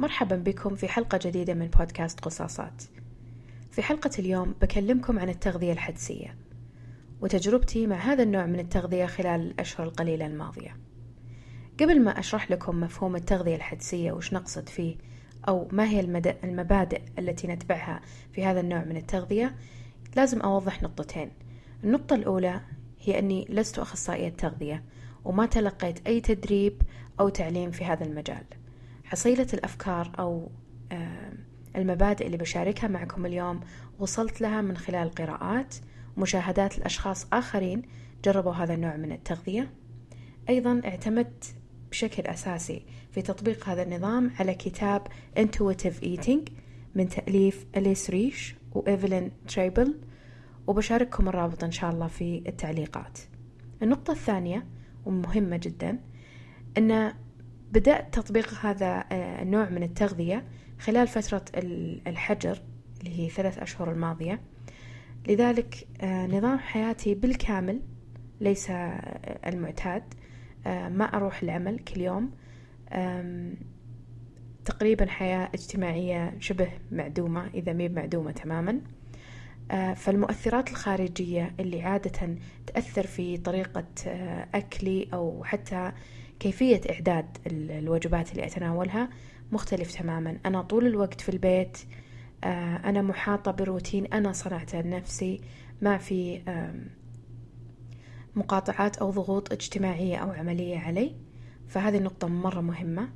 مرحبا بكم في حلقة جديدة من بودكاست قصاصات. في حلقة اليوم بكلمكم عن التغذية الحدسية وتجربتي مع هذا النوع من التغذية خلال الأشهر القليلة الماضية. قبل ما أشرح لكم مفهوم التغذية الحدسية وش نقصد فيه أو ما هي المبادئ التي نتبعها في هذا النوع من التغذية لازم أوضح نقطتين النقطة الأولى هي أني لست أخصائية تغذية وما تلقيت أي تدريب أو تعليم في هذا المجال حصيلة الأفكار أو المبادئ اللي بشاركها معكم اليوم وصلت لها من خلال قراءات ومشاهدات لأشخاص آخرين جربوا هذا النوع من التغذية. أيضا اعتمدت بشكل أساسي في تطبيق هذا النظام على كتاب Intuitive Eating من تأليف أليس ريش وإيفلين تريبل وبشارككم الرابط إن شاء الله في التعليقات. النقطة الثانية ومهمة جدا أن بدأت تطبيق هذا آه، النوع من التغذية خلال فترة الحجر اللي هي ثلاث أشهر الماضية. لذلك آه، نظام حياتي بالكامل ليس آه، المعتاد. ما أروح العمل كل يوم. تقريبا حياة اجتماعية شبه معدومة إذا مي معدومة تماما. فالمؤثرات الخارجية اللي عادة تأثر في طريقة أكلي أو حتى كيفية إعداد الوجبات اللي أتناولها مختلف تماما. أنا طول الوقت في البيت آه، أنا محاطة بروتين أنا صنعته لنفسي ما في مقاطعات أو ضغوط اجتماعية أو عملية علي. فهذه النقطة مرة مهمة.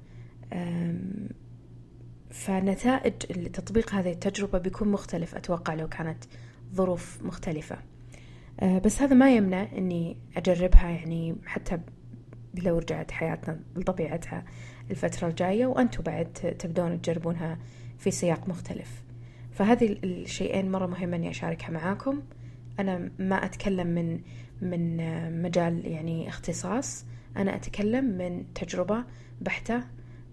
فنتائج تطبيق هذه التجربة بيكون مختلف أتوقع لو كانت ظروف مختلفة. آه، بس هذا ما يمنع أني أجربها يعني حتى لو رجعت حياتنا لطبيعتها الفترة الجاية وأنتم بعد تبدون تجربونها في سياق مختلف. فهذه الشيئين مرة مهمة أني أشاركها معاكم. أنا ما أتكلم من من مجال يعني اختصاص أنا أتكلم من تجربة بحتة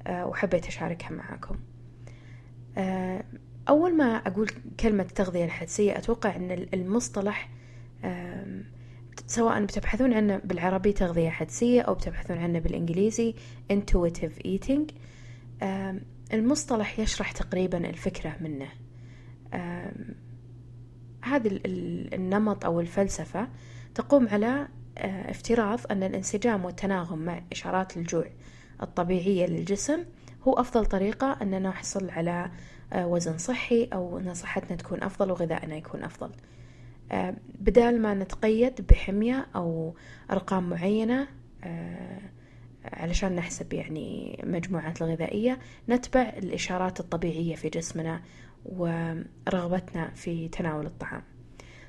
آه، وحبيت أشاركها معاكم. آه، أول ما أقول كلمة التغذية الحدسية أتوقع أن المصطلح سواء بتبحثون عنه بالعربي تغذية حدسية أو بتبحثون عنه بالإنجليزي intuitive eating. المصطلح يشرح تقريبا الفكرة منه. هذا النمط أو الفلسفة تقوم على آه، افتراض أن الانسجام والتناغم مع إشارات الجوع الطبيعية للجسم هو أفضل طريقة أننا نحصل على آه، وزن صحي أو أن صحتنا تكون أفضل وغذائنا يكون أفضل. بدال ما نتقيد بحمية أو أرقام معينة آه، علشان نحسب يعني مجموعات الغذائية نتبع الإشارات الطبيعية في جسمنا ورغبتنا في تناول الطعام.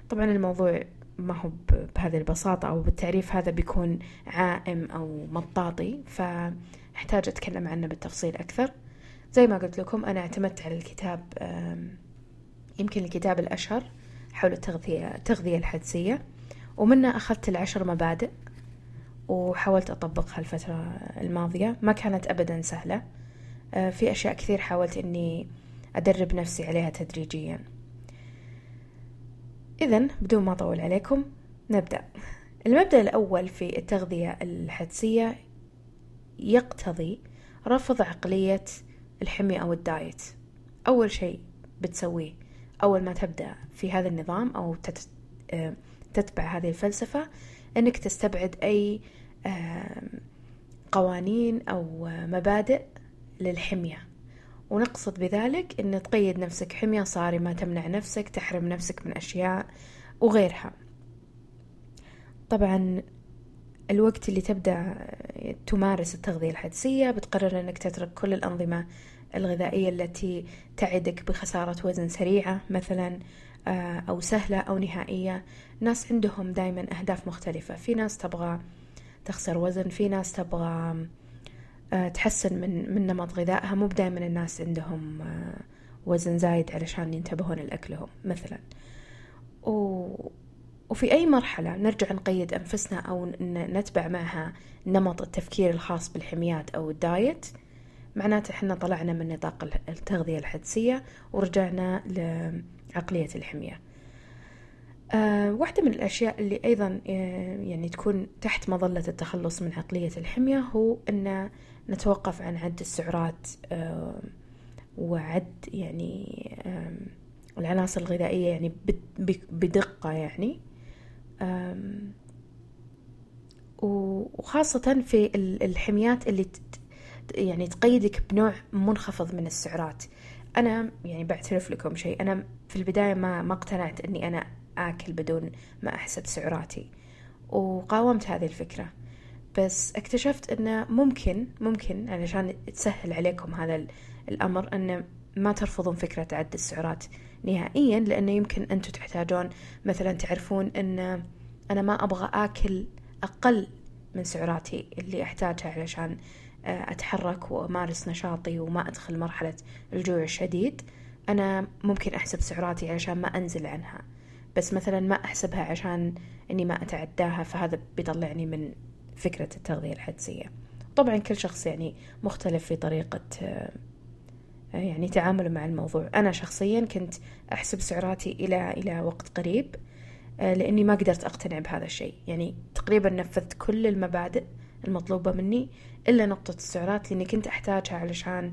طبعا الموضوع ما هو بهذه البساطة أو بالتعريف هذا بيكون عائم أو مطاطي فأحتاج أتكلم عنه بالتفصيل أكثر. زي ما قلت لكم أنا اعتمدت على الكتاب يمكن الكتاب الأشهر. حول التغذية التغذية الحدسية. ومنها أخذت العشر مبادئ وحاولت أطبقها الفترة الماضية. ما كانت أبدا سهلة. آه، في أشياء كثير حاولت أني أدرب نفسي عليها تدريجيا. إذا بدون ما أطول عليكم نبدأ. المبدأ الأول في التغذية الحدسية يقتضي رفض عقلية الحمية أو الدايت. أول شيء بتسويه أول ما تبدأ في هذا النظام أو آه، تتبع هذه الفلسفة أنك تستبعد أي قوانين أو مبادئ للحمية. ونقصد بذلك أن تقيد نفسك حمية صارمة تمنع نفسك تحرم نفسك من أشياء وغيرها. طبعا الوقت اللي تبدأ تمارس التغذية الحدسية بتقرر أنك تترك كل الأنظمة الغذائية التي تعدك بخسارة وزن سريعة مثلا آه، أو سهلة أو نهائية. ناس عندهم دايما أهداف مختلفة. في ناس تبغى تخسر وزن في ناس تبغى آه، تحسن من من نمط غذائها. مو دائما الناس عندهم آه، وزن زايد علشان ينتبهون لأكلهم مثلا. و وفي أي مرحلة نرجع نقيد أنفسنا أو نتبع معها نمط التفكير الخاص بالحميات أو الدايت. معناته إحنا طلعنا من نطاق التغذية الحدسية ورجعنا لعقلية الحمية. أه واحدة من الأشياء اللي أيضا آه، يعني تكون تحت مظلة التخلص من عقلية الحمية هو أن نتوقف عن عد السعرات أه وعد يعني العناصر الغذائية يعني بدقة يعني. وخاصة في الحميات اللي يعني تقيدك بنوع منخفض من السعرات. أنا يعني بعترف لكم شيء أنا في البداية ما ما اقتنعت إني أنا آكل بدون ما أحسب سعراتي وقاومت هذه الفكرة. بس اكتشفت انه ممكن ممكن علشان تسهل عليكم هذا الأمر انه ما ترفضون فكرة عد السعرات نهائيا لأنه يمكن أنتم تحتاجون مثلا تعرفون إن أنا ما أبغى آكل أقل من سعراتي اللي أحتاجها علشان آه، أتحرك وأمارس نشاطي وما أدخل مرحلة الجوع الشديد أنا ممكن أحسب سعراتي علشان ما أنزل عنها. بس مثلا ما أحسبها عشان إني ما أتعداها فهذا بيطلعني من فكرة التغذية الحدسية. طبعا كل شخص يعني مختلف في طريقة آه، يعني تعامله مع الموضوع. أنا شخصيا كنت أحسب سعراتي إلى إلى وقت قريب آه، لأني ما قدرت أقتنع بهذا الشيء. يعني تقريبا نفذت كل المبادئ المطلوبة مني إلا نقطة السعرات لأني كنت أحتاجها علشان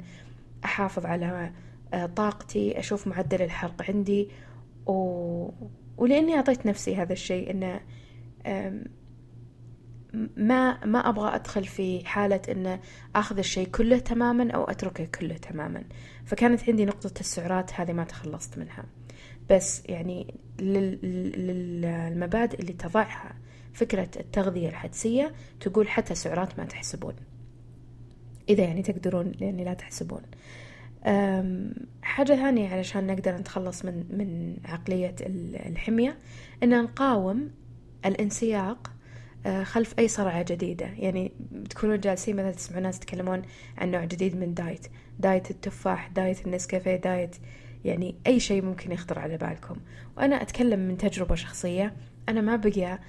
أحافظ على آه، طاقتي أشوف معدل الحرق عندي و... ولأني أعطيت نفسي هذا الشيء أنه ما ما أبغى أدخل في حالة إن آخذ الشيء كله تماما أو أتركه كله تماما. فكانت عندي نقطة السعرات هذه ما تخلصت منها. بس يعني للمبادئ اللي تضعها فكرة التغذية الحدسية تقول حتى سعرات ما تحسبون. إذا يعني تقدرون يعني لا تحسبون. حاجة ثانية علشان نقدر نتخلص من من عقلية الحمية إن نقاوم الانسياق آه، خلف أي صرعة جديدة. يعني تكونون جالسين مثلا تسمعون ناس يتكلمون عن نوع جديد من دايت. دايت التفاح دايت النسكافيه دايت يعني أي شيء ممكن يخطر على بالكم. وأنا أتكلم من تجربة شخصية. أنا ما بقى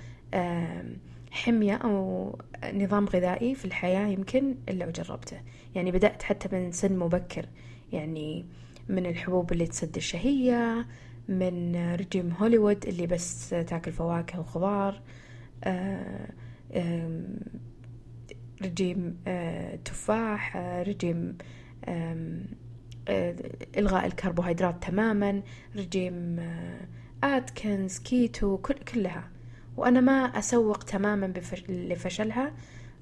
حمية أو نظام غذائي في الحياة يمكن إلا وجربته يعني بدأت حتى من سن مبكر يعني من الحبوب اللي تسد الشهية من رجيم هوليوود اللي بس تاكل فواكه وخضار آه، رجيم آه، تفاح آه، رجيم إلغاء الكربوهيدرات تماما رجيم آتكنز كيتو كل كلها. وأنا ما أسوق تماما لفشلها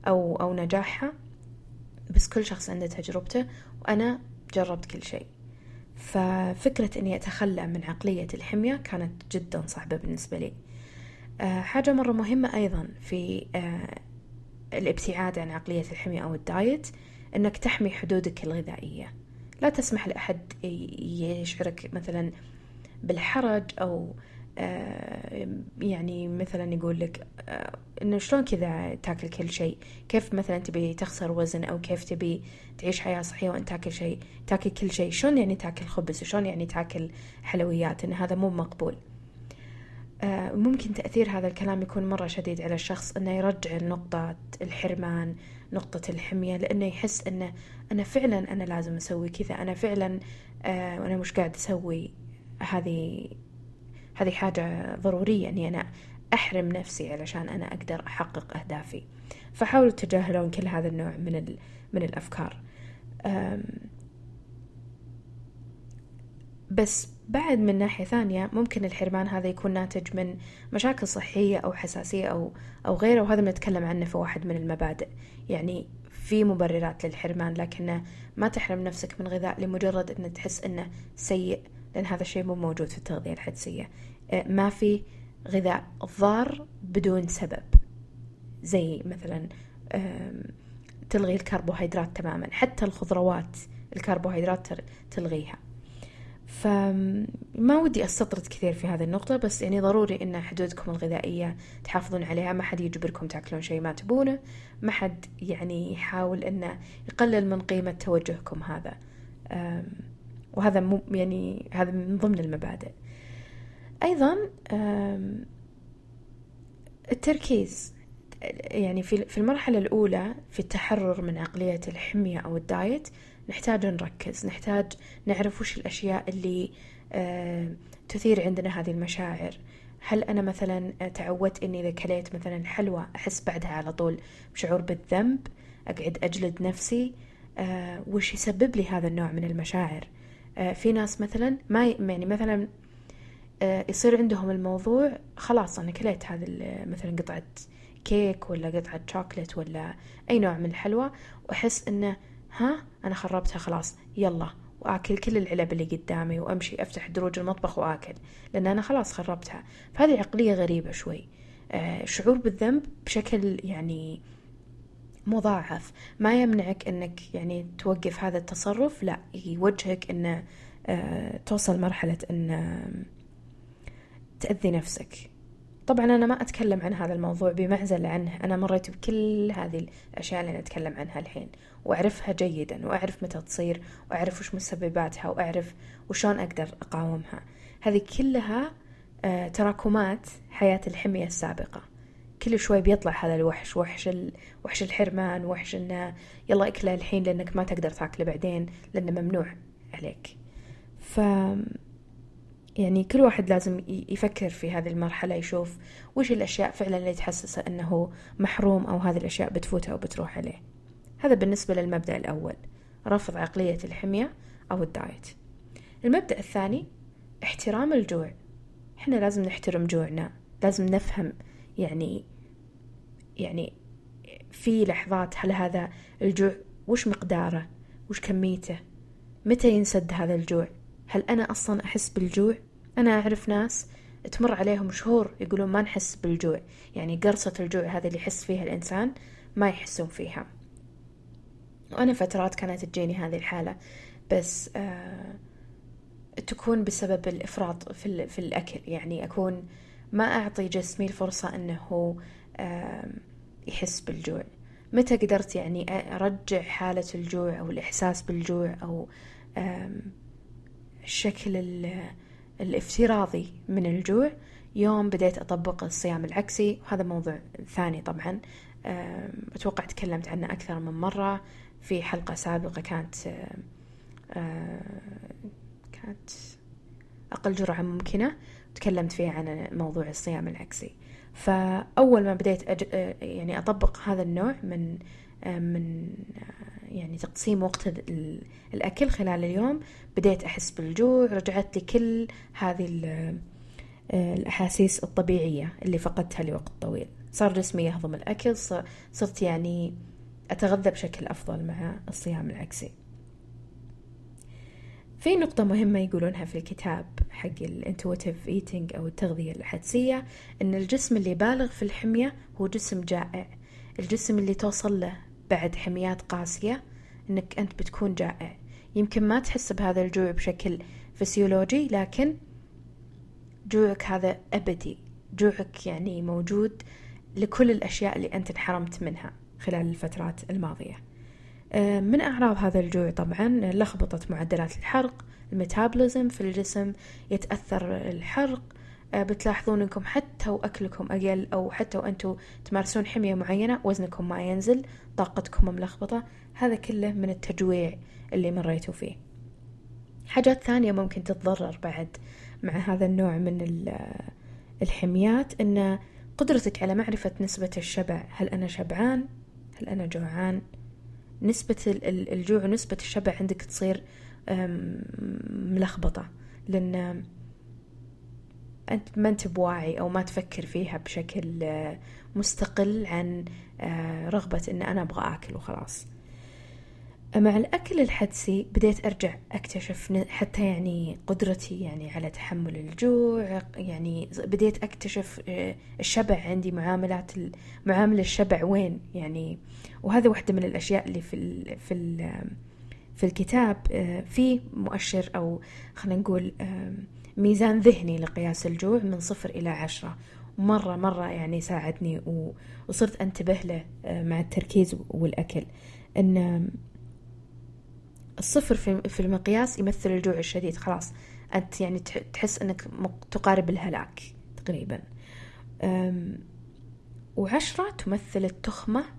أو أو نجاحها بس كل شخص عنده تجربته وأنا جربت كل شيء. ففكرة إني أتخلى من عقلية الحمية كانت جدا صعبة بالنسبة لي. آه، حاجة مرة مهمة أيضا في آه، الابتعاد عن عقلية الحمية أو الدايت أنك تحمي حدودك الغذائية. لا تسمح لأحد يشعرك مثلا بالحرج أو يعني مثلا يقول لك إنه شلون كذا تاكل كل شيء؟ كيف مثلا تبي تخسر وزن أو كيف تبي تعيش حياة صحية وأنت تاكل شيء؟ تاكل كل شيء. شلون يعني تاكل خبز؟ وشلون يعني تاكل حلويات؟ إن هذا مو مقبول. آه، ممكن تأثير هذا الكلام يكون مرة شديد على الشخص أنه يرجع نقطة الحرمان نقطة الحمية لأنه يحس أنه أنا فعلا أنا لازم أسوي كذا أنا فعلا آه، وأنا مش قاعد أسوي هذه هذه حاجة ضرورية أني أنا أحرم نفسي علشان أنا أقدر أحقق أهدافي. فحاولوا تتجاهلون كل هذا النوع من من الأفكار. بس بعد من ناحية ثانية ممكن الحرمان هذا يكون ناتج من مشاكل صحية أو حساسية أو أو غيره وهذا بنتكلم عنه في واحد من المبادئ. يعني في مبررات للحرمان لكنه ما تحرم نفسك من غذاء لمجرد أن تحس أنه سيء. لأن هذا الشيء مو موجود في التغذية الحدسية. آه، ما في غذاء ضار بدون سبب. زي مثلا تلغي الكربوهيدرات تماما. حتى الخضروات الكربوهيدرات تلغيها. فما ودي أستطرد كثير في هذه النقطة بس يعني ضروري إن حدودكم الغذائية تحافظون عليها. ما حد يجبركم تاكلون شيء ما تبونه. ما حد يعني يحاول إنه يقلل من قيمة توجهكم هذا. وهذا مو يعني هذا من ضمن المبادئ. أيضا التركيز. يعني في المرحلة الأولى في التحرر من عقلية الحمية أو الدايت نحتاج نركز نحتاج نعرف وش الأشياء اللي تثير عندنا هذه المشاعر. هل أنا مثلا تعودت إني إذا كليت مثلا حلوى أحس بعدها على طول بشعور بالذنب أقعد أجلد نفسي؟ آه، وش يسبب لي هذا النوع من المشاعر؟ في ناس مثلا ما يعني مثلا آه، يصير عندهم الموضوع خلاص أنا كليت هذا مثلا قطعة كيك ولا قطعة شوكلت ولا أي نوع من الحلوى وأحس إنه ها أنا خربتها خلاص يلا وآكل كل العلب اللي قدامي وأمشي أفتح دروج المطبخ وآكل لأن أنا خلاص خربتها. فهذه عقلية غريبة شوي. آه، شعور بالذنب بشكل يعني مضاعف. ما يمنعك إنك يعني توقف هذا التصرف لا يوجهك إن آه، توصل مرحلة إن تأذي نفسك. طبعا أنا ما أتكلم عن هذا الموضوع بمعزل عنه. أنا مريت بكل هذه الأشياء اللي نتكلم عنها الحين وأعرفها جيدا وأعرف متى تصير وأعرف وش مسبباتها وأعرف وشون أقدر أقاومها. هذه كلها آه، تراكمات حياة الحمية السابقة. كل شوي بيطلع هذا الوحش وحش ال... وحش الحرمان وحش إنه يلا اكله الحين لأنك ما تقدر تاكله بعدين لأنه ممنوع عليك. ف يعني كل واحد لازم يفكر في هذه المرحلة يشوف وش الأشياء فعلا اللي تحسسه أنه محروم أو هذه الأشياء بتفوته أو بتروح عليه. هذا بالنسبة للمبدأ الأول رفض عقلية الحمية أو الدايت. المبدأ الثاني احترام الجوع. إحنا لازم نحترم جوعنا لازم نفهم يعني يعني في لحظات هل هذا الجوع وش مقداره؟ وش كميته؟ متى ينسد هذا الجوع؟ هل أنا أصلا أحس بالجوع؟ أنا أعرف ناس تمر عليهم شهور يقولون ما نحس بالجوع يعني قرصة الجوع هذه اللي يحس فيها الإنسان ما يحسون فيها. وأنا فترات كانت تجيني هذه الحالة بس آه تكون بسبب الإفراط في, في الأكل. يعني أكون ما أعطي جسمي الفرصة أنه آه يحس بالجوع. متى قدرت يعني أرجع حالة الجوع أو الإحساس بالجوع أو الشكل الإفتراضي من الجوع؟ يوم بديت أطبق الصيام العكسي وهذا موضوع ثاني طبعا. أتوقع تكلمت عنه أكثر من مرة. في حلقة سابقة كانت كانت أقل جرعة ممكنة. تكلمت فيها عن موضوع الصيام العكسي. فأول ما بديت أج... يعني أطبق هذا النوع من من يعني تقسيم وقت الأكل خلال اليوم بديت أحس بالجوع رجعت لي كل هذه الأحاسيس الطبيعية اللي فقدتها لوقت طويل. صار جسمي يهضم الأكل صرت يعني أتغذى بشكل أفضل مع الصيام العكسي. في نقطة مهمة يقولونها في الكتاب حق ال intuitive eating أو التغذية الحدسية إن الجسم اللي بالغ في الحمية هو جسم جائع. الجسم اللي توصل له بعد حميات قاسية إنك أنت بتكون جائع. يمكن ما تحس بهذا الجوع بشكل فسيولوجي لكن جوعك هذا أبدي. جوعك يعني موجود لكل الأشياء اللي أنت انحرمت منها خلال الفترات الماضية. من أعراض هذا الجوع طبعا لخبطة معدلات الحرق الميتابوليزم في الجسم يتأثر الحرق. آه، بتلاحظون إنكم حتى وأكلكم أقل أو حتى وأنتم تمارسون حمية معينة وزنكم ما ينزل طاقتكم ملخبطة. هذا كله من التجويع اللي مريتوا فيه. حاجات ثانية ممكن تتضرر بعد مع هذا النوع من الحميات إن قدرتك على معرفة نسبة الشبع هل أنا شبعان؟ هل أنا جوعان؟ نسبة الجوع ونسبة الشبع عندك تصير ملخبطة. لأن أنت ما أنت بواعي أو ما تفكر فيها بشكل آه، مستقل عن آه، رغبة أن أنا أبغى أكل وخلاص. مع الأكل الحدسي بديت أرجع أكتشف حتى يعني قدرتي يعني على تحمل الجوع يعني بديت أكتشف آه، الشبع عندي معاملات معامل الشبع وين؟ يعني وهذا واحدة من الأشياء اللي في ال في ال في الكتاب في مؤشر أو خلينا نقول ميزان ذهني لقياس الجوع من صفر إلى عشرة. مرة مرة يعني ساعدني وصرت أنتبه له آه، مع التركيز والأكل. أن الصفر في المقياس يمثل الجوع الشديد. خلاص أنت يعني تحس أنك تقارب الهلاك تقريبا. وعشرة تمثل التخمة آه،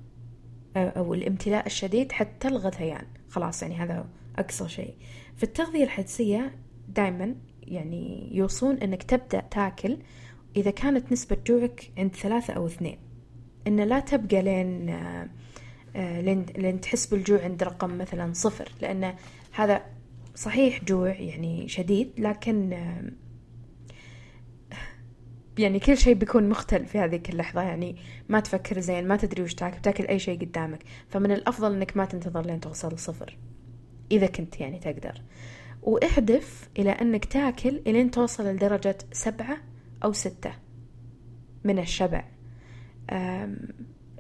أو الامتلاء الشديد حتى الغثيان. خلاص يعني هذا أقصى شيء. في التغذية الحدسية دائما يعني يوصون إنك تبدأ تاكل إذا كانت نسبة جوعك عند ثلاثة أو اثنين. إن لا تبقى لين آه، لين, لين تحس بالجوع عند رقم مثلا صفر لأن هذا صحيح جوع يعني شديد لكن يعني كل شيء بيكون مختلف في هذيك اللحظة يعني ما تفكر زين ما تدري وش تاكل تاكل أي شيء قدامك. فمن الأفضل إنك ما تنتظر لين توصل صفر إذا كنت يعني تقدر. وأهدف إلى أنك تاكل إلين توصل لدرجة سبعة أو ستة من الشبع.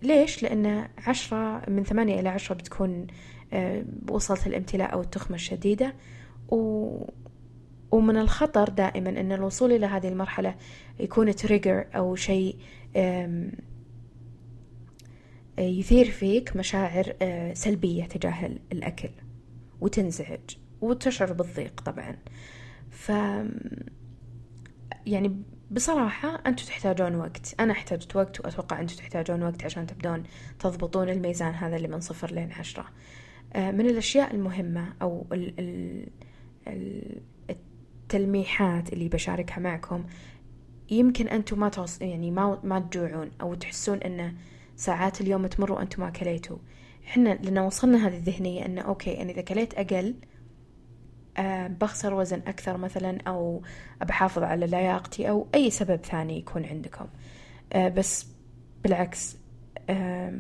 ليش؟ لأن عشرة من ثمانية إلى عشرة بتكون وصلت الامتلاء أو التخمة الشديدة. و... ومن الخطر دائما أن الوصول إلى هذه المرحلة يكون تريجر أو شيء يثير فيك مشاعر سلبية تجاه الأكل وتنزعج وتشعر بالضيق طبعا. ف يعني بصراحة أنتوا تحتاجون وقت. أنا احتجت وقت وأتوقع أنتوا تحتاجون وقت عشان تبدون تضبطون الميزان هذا اللي من صفر لين عشرة. آه، من الأشياء المهمة أو التلميحات اللي بشاركها معكم يمكن أنتوا ما توص... يعني ما ما تجوعون أو تحسون أن ساعات اليوم تمر وأنتم ما كليتوا. إحنا لنا وصلنا هذه الذهنية أنه okay أنا إذا كليت أقل أه بخسر وزن أكثر مثلا أو بحافظ على لياقتي أو أي سبب ثاني يكون عندكم. أه بس بالعكس أه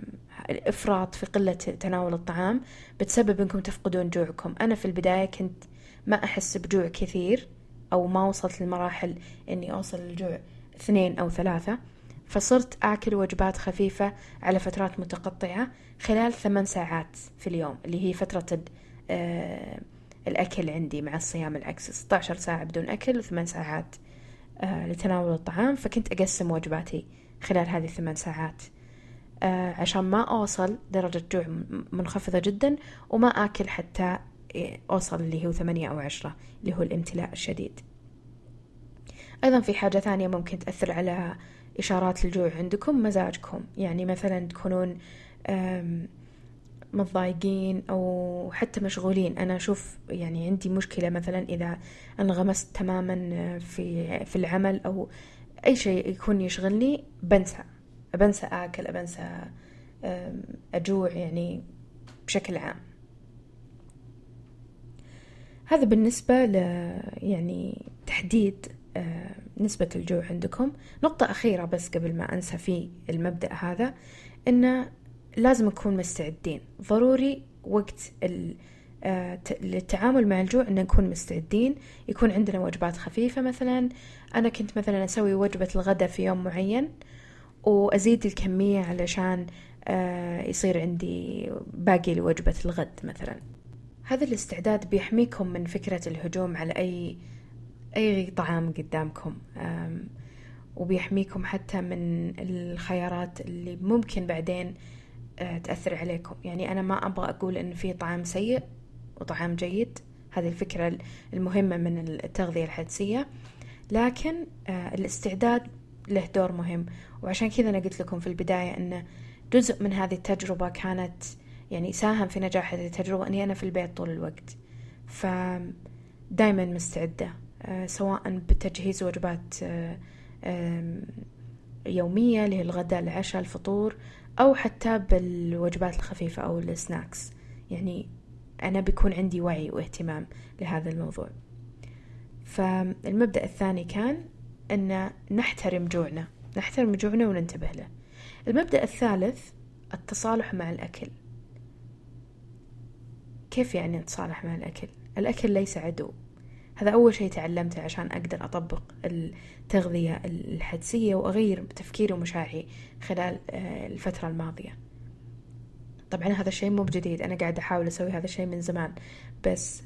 الإفراط في قلة تناول الطعام بتسبب أنكم تفقدون جوعكم. أنا في البداية كنت ما أحس بجوع كثير. أو ما وصلت لمراحل إني أوصل للجوع اثنين أو ثلاثة فصرت آكل وجبات خفيفة على فترات متقطعة خلال ثمان ساعات في اليوم اللي هي فترة آه الأكل عندي مع الصيام العكسي 16 ساعة بدون أكل وثمان ساعات آه لتناول الطعام فكنت أقسم وجباتي خلال هذه الثمان ساعات آه عشان ما أوصل درجة جوع منخفضة جدا وما آكل حتى أوصل اللي هو ثمانية أو عشرة اللي هو الامتلاء الشديد. أيضا في حاجة ثانية ممكن تأثر على إشارات الجوع عندكم مزاجكم. يعني مثلا تكونون متضايقين أو حتى مشغولين. أنا أشوف يعني عندي مشكلة مثلا إذا انغمست تماما في في العمل أو أي شيء يكون يشغلني بنسى. بنسى آكل بنسى أجوع يعني بشكل عام. هذا بالنسبة ل يعني تحديد آه، نسبة الجوع عندكم. نقطة أخيرة بس قبل ما أنسى في المبدأ هذا إنه لازم نكون مستعدين. ضروري وقت آه، للتعامل مع الجوع إن نكون مستعدين. يكون عندنا وجبات خفيفة مثلا. أنا كنت مثلا أسوي وجبة الغداء في يوم معين وأزيد الكمية علشان آه، يصير عندي باقي لوجبة الغد مثلا. هذا الاستعداد بيحميكم من فكرة الهجوم على أي أي طعام قدامكم. وبيحميكم حتى من الخيارات اللي ممكن بعدين آه، تأثر عليكم. يعني أنا ما أبغى أقول إن في طعام سيء وطعام جيد. هذه الفكرة المهمة من التغذية الحدسية. لكن آه، الاستعداد له دور مهم. وعشان كذا أنا قلت لكم في البداية أن جزء من هذه التجربة كانت يعني ساهم في نجاح هذه التجربة أني أنا في البيت طول الوقت. فدايما مستعدة آه، سواء بتجهيز وجبات آه، يومية اللي هي الغداء العشاء الفطور أو حتى بالوجبات الخفيفة أو السناكس. يعني أنا بيكون عندي وعي واهتمام لهذا الموضوع. فالمبدأ الثاني كان أن نحترم جوعنا نحترم جوعنا وننتبه له. المبدأ الثالث التصالح مع الأكل. كيف يعني نتصالح مع الأكل؟ الأكل ليس عدو. هذا أول شيء تعلمته عشان أقدر أطبق التغذية الحدسية وأغير تفكيري ومشاعري خلال آه، الفترة الماضية. طبعا هذا الشيء مو بجديد. أنا قاعدة أحاول أسوي هذا الشيء من زمان. بس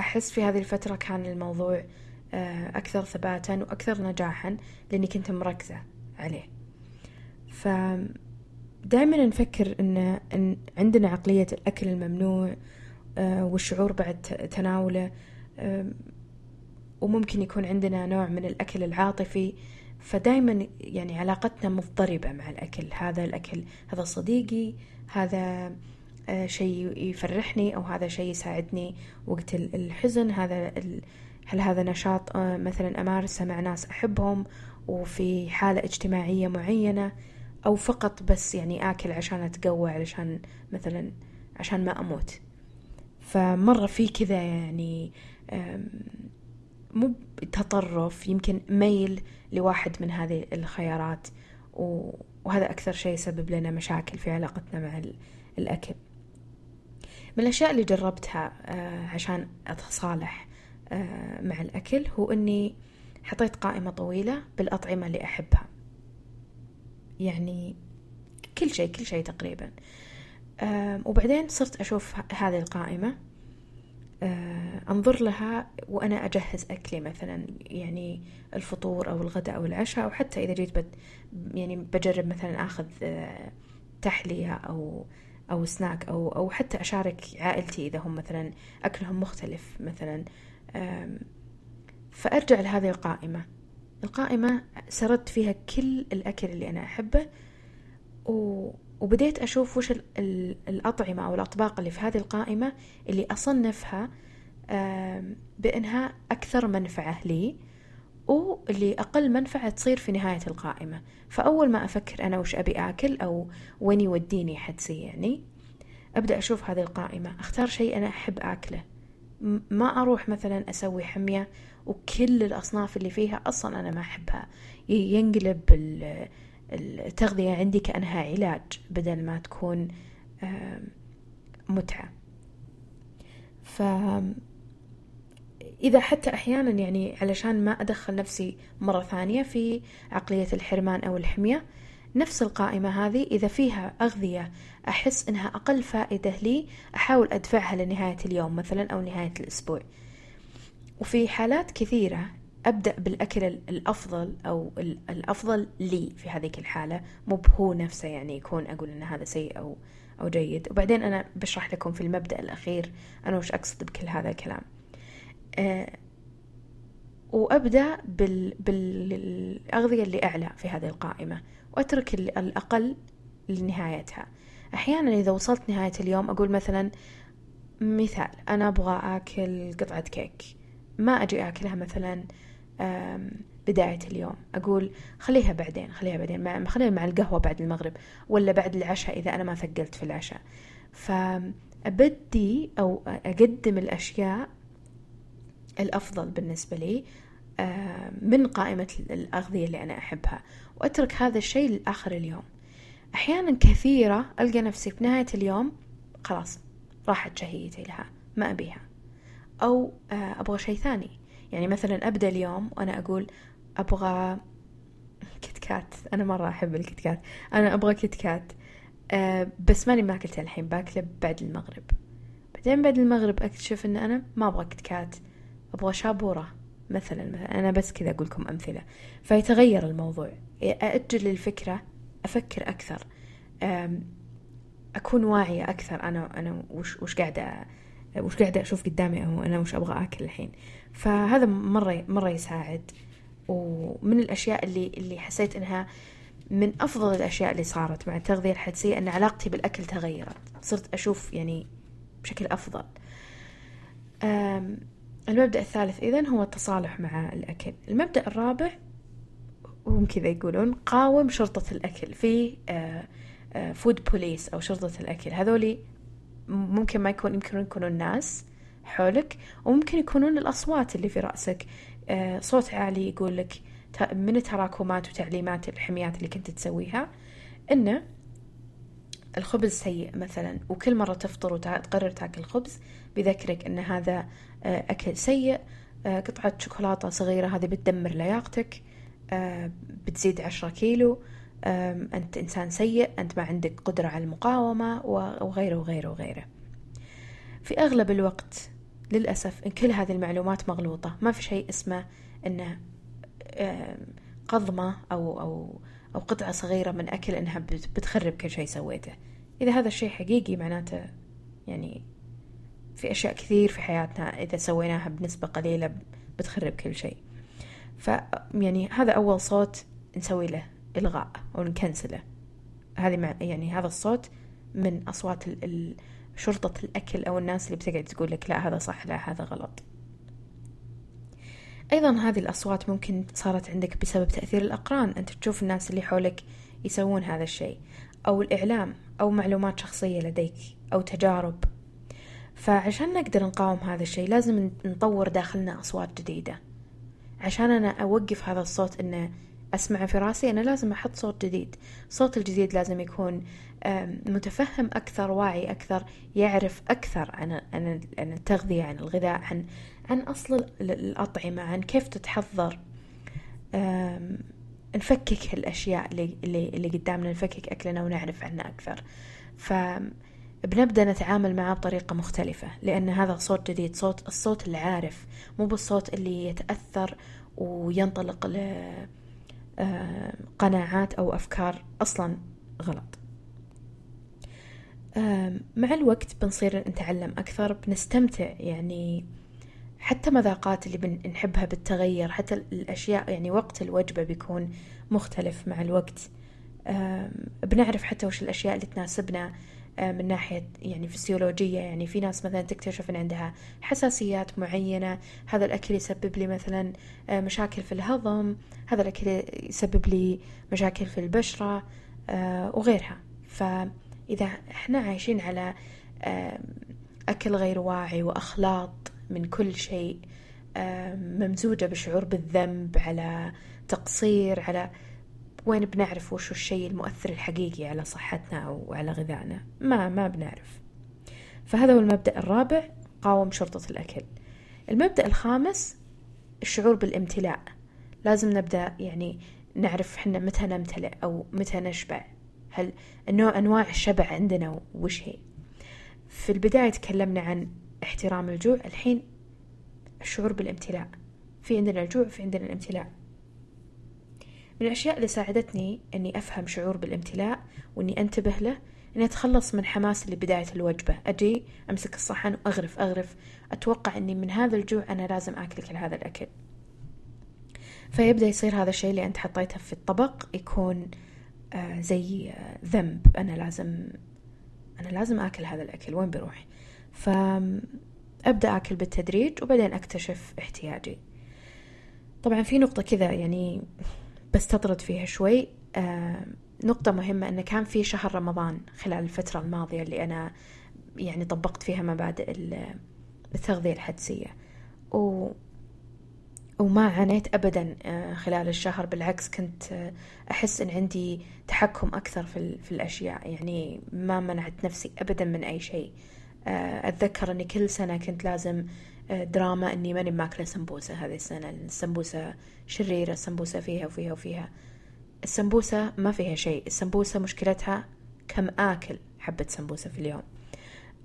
أحس في هذه الفترة كان الموضوع آه، أكثر ثباتا وأكثر نجاحا لأني كنت مركزة عليه. ف دائما نفكر إن, إن عندنا عقلية الأكل الممنوع آه، والشعور بعد تناوله وممكن يكون عندنا نوع من الأكل العاطفي. فدائما يعني علاقتنا مضطربة مع الأكل. هذا الأكل هذا صديقي هذا آه، شيء يفرحني أو هذا شيء يساعدني وقت الحزن. هذا هل هذا نشاط آه، مثلا أمارسه مع ناس أحبهم وفي حالة اجتماعية معينة. أو فقط بس يعني آكل عشان أتقوى علشان مثلا عشان ما أموت. فمرة في كذا يعني مو تطرف يمكن ميل لواحد من هذه الخيارات وهذا أكثر شيء يسبب لنا مشاكل في علاقتنا مع الأكل. من الأشياء اللي جربتها آه، عشان أتصالح آه، مع الأكل هو أني حطيت قائمة طويلة بالأطعمة اللي أحبها. يعني كل شيء كل شيء تقريبا. وبعدين صرت أشوف هذه القائمة أنظر لها وأنا أجهز أكلي مثلا يعني الفطور أو الغداء أو العشاء أو حتى إذا جيت بد يعني بجرب مثلا أخذ آه، تحلية أو أو سناك أو أو حتى أشارك عائلتي إذا هم مثلا أكلهم مختلف مثلا. فأرجع لهذه القائمة. القائمة سردت فيها كل الأكل اللي أنا أحبه و وبديت أشوف وش الأطعمة أو الأطباق اللي في هذه القائمة اللي أصنفها بأنها أكثر منفعة لي واللي أقل منفعة تصير في نهاية القائمة. فأول ما أفكر أنا وش أبي أكل أو وين يوديني حدسي يعني أبدأ أشوف هذه القائمة. أختار شيء أنا أحب أكله. ما أروح مثلا أسوي حمية وكل الأصناف اللي فيها أصلا أنا ما أحبها. ينقلب التغذية عندي كأنها علاج بدل ما تكون متعة. ف إذا حتى أحيانا يعني علشان ما أدخل نفسي مرة ثانية في عقلية الحرمان أو الحمية نفس القائمة هذه إذا فيها أغذية أحس إنها أقل فائدة لي أحاول أدفعها لنهاية اليوم مثلا أو نهاية الأسبوع. وفي حالات كثيرة أبدأ بالأكل الأفضل أو الأفضل لي في هذه الحالة مو هو نفسه يعني يكون أقول أن هذا سيء أو أو جيد. وبعدين أنا بشرح لكم في المبدأ الأخير أنا وش أقصد بكل هذا الكلام. أه وأبدأ بال... بالأغذية اللي أعلى في هذه القائمة. وأترك الأقل لنهايتها. أحيانا إذا وصلت نهاية اليوم أقول مثلا مثال أنا أبغى أكل قطعة كيك. ما أجي أكلها مثلا بداية اليوم. أقول خليها بعدين خليها بعدين مع خليها مع القهوة بعد المغرب ولا بعد العشاء إذا أنا ما ثقلت في العشاء. فأبدي أو أقدم الأشياء الأفضل بالنسبة لي من قائمة الأغذية اللي أنا أحبها. وأترك هذا الشيء لآخر اليوم. أحيانا كثيرة ألقى نفسي في نهاية اليوم خلاص راحت شهيتي لها ما أبيها. أو أبغى شيء ثاني. يعني مثلا أبدأ اليوم وأنا أقول أبغى Kit Kat. أنا مرة أحب ال Kit Kat. أنا أبغى Kit Kat. أه بس ماني ماكلته الحين باكله بعد المغرب. بعدين بعد المغرب أكتشف أن أنا ما أبغى Kit Kat. أبغى شابورة مثلا, مثلا. أنا بس كذا أقول لكم أمثلة. فيتغير الموضوع. أأجل الفكرة أفكر أكثر. أكون واعية أكثر. أنا أنا وش وش قاعدة وش قاعدة أشوف قدامي أو أنا وش أبغى أكل الحين. فهذا مرة مرة يساعد. ومن الأشياء اللي اللي حسيت إنها من أفضل الأشياء اللي صارت مع التغذية الحدسية أن علاقتي بالأكل تغيرت. صرت أشوف يعني بشكل أفضل. المبدأ الثالث إذن هو التصالح مع الأكل. المبدأ الرابع هم كذا يقولون قاوم شرطة الأكل في فود بوليس أو شرطة الأكل. هذولي ممكن ما يكون يمكن يكونون الناس حولك وممكن يكونون الأصوات اللي في رأسك. آه، صوت عالي يقول لك من التراكمات وتعليمات الحميات اللي كنت تسويها؟ إنه الخبز سيء مثلا وكل مرة تفطر وتقرر تاكل خبز بيذكرك إن هذا آه، أكل سيء. آه، قطعة شوكولاتة صغيرة هذه بتدمر لياقتك. بتزيد عشرة كيلو. أنت إنسان سيء أنت ما عندك قدرة على المقاومة وغيره وغيره وغيره. في أغلب الوقت للأسف إن كل هذه المعلومات مغلوطة. ما في شيء اسمه أنه قضمة أو, أو, أو قطعة صغيرة من أكل أنها بتخرب كل شيء سويته. إذا هذا الشيء حقيقي معناته يعني في أشياء كثير في حياتنا إذا سويناها بنسبة قليلة بتخرب كل شيء. ف يعني هذا أول صوت نسوي له إلغاء أو نكنسله. هذه مع يعني هذا الصوت من أصوات شرطة الأكل أو الناس اللي بتقعد تقول لك لا هذا صح لا هذا غلط. أيضا هذه الأصوات ممكن صارت عندك بسبب تأثير الأقران. أنت تشوف الناس اللي حولك يسوون هذا الشيء أو الإعلام أو معلومات شخصية لديك أو تجارب. فعشان نقدر نقاوم هذا الشيء لازم نطور داخلنا أصوات جديدة. عشان أنا أوقف هذا الصوت إنه أسمعه في راسي أنا لازم أحط صوت جديد. الصوت الجديد لازم يكون متفهم أكثر واعي أكثر يعرف أكثر عن عن التغذية عن الغذاء عن عن أصل الأطعمة عن كيف تتحضر. نفكك الأشياء اللي, اللي, اللي قدامنا نفكك أكلنا ونعرف عنها أكثر. فبنبدأ نتعامل معه بطريقة مختلفة لأن هذا صوت جديد صوت الصوت العارف مو بالصوت اللي يتأثر وينطلق لقناعات أو أفكار أصلا غلط. مع الوقت بنصير نتعلم أكثر بنستمتع يعني حتى مذاقات اللي بنحبها بتتغير حتى الأشياء يعني وقت الوجبة بيكون مختلف مع الوقت. بنعرف حتى وش الأشياء اللي تناسبنا من ناحية يعني فسيولوجية يعني في ناس مثلا تكتشف أن عندها حساسيات معينة هذا الأكل يسبب لي مثلا مشاكل في الهضم هذا الأكل يسبب لي مشاكل في البشرة وغيرها. فإذا إحنا عايشين على أكل غير واعي وأخلاط من كل شيء ممزوجة بشعور بالذنب على تقصير على وين بنعرف وش الشيء المؤثر الحقيقي على صحتنا أو على غذائنا؟ ما ما بنعرف. فهذا هو المبدأ الرابع قاوم شرطة الأكل. المبدأ الخامس الشعور بالامتلاء. لازم نبدأ يعني نعرف حنا متى نمتلئ أو متى نشبع. هل النوع أنواع الشبع عندنا وش هي؟ في البداية تكلمنا عن احترام الجوع. الحين الشعور بالامتلاء. في عندنا الجوع في عندنا الامتلاء. من الأشياء اللي ساعدتني أني أفهم شعور بالامتلاء وأني أنتبه له أني أتخلص من حماس لبداية الوجبة. أجي أمسك الصحن وأغرف أغرف. أتوقع أني من هذا الجوع أنا لازم آكل كل هذا الأكل. فيبدأ يصير هذا الشيء اللي أنت حطيته في الطبق يكون آه زي آه ذنب. أنا لازم أنا لازم آكل هذا الأكل. وين بروح؟ فأبدأ آكل بالتدريج وبعدين أكتشف احتياجي. طبعا في نقطة كذا يعني بستطرد فيها شوي. آه نقطة مهمة أنه كان في شهر رمضان خلال الفترة الماضية اللي أنا يعني طبقت فيها مبادئ التغذية الحدسية. و وما عانيت أبدا خلال الشهر. بالعكس كنت أحس أن عندي تحكم أكثر في, في الأشياء. يعني ما منعت نفسي أبدا من أي شيء. أتذكر أني كل سنة كنت لازم دراما أني ماني ماكلة سمبوسة هذه السنة. السمبوسة شريرة السمبوسة فيها وفيها وفيها. السمبوسة ما فيها شيء. السمبوسة مشكلتها كم آكل حبة سمبوسة في اليوم.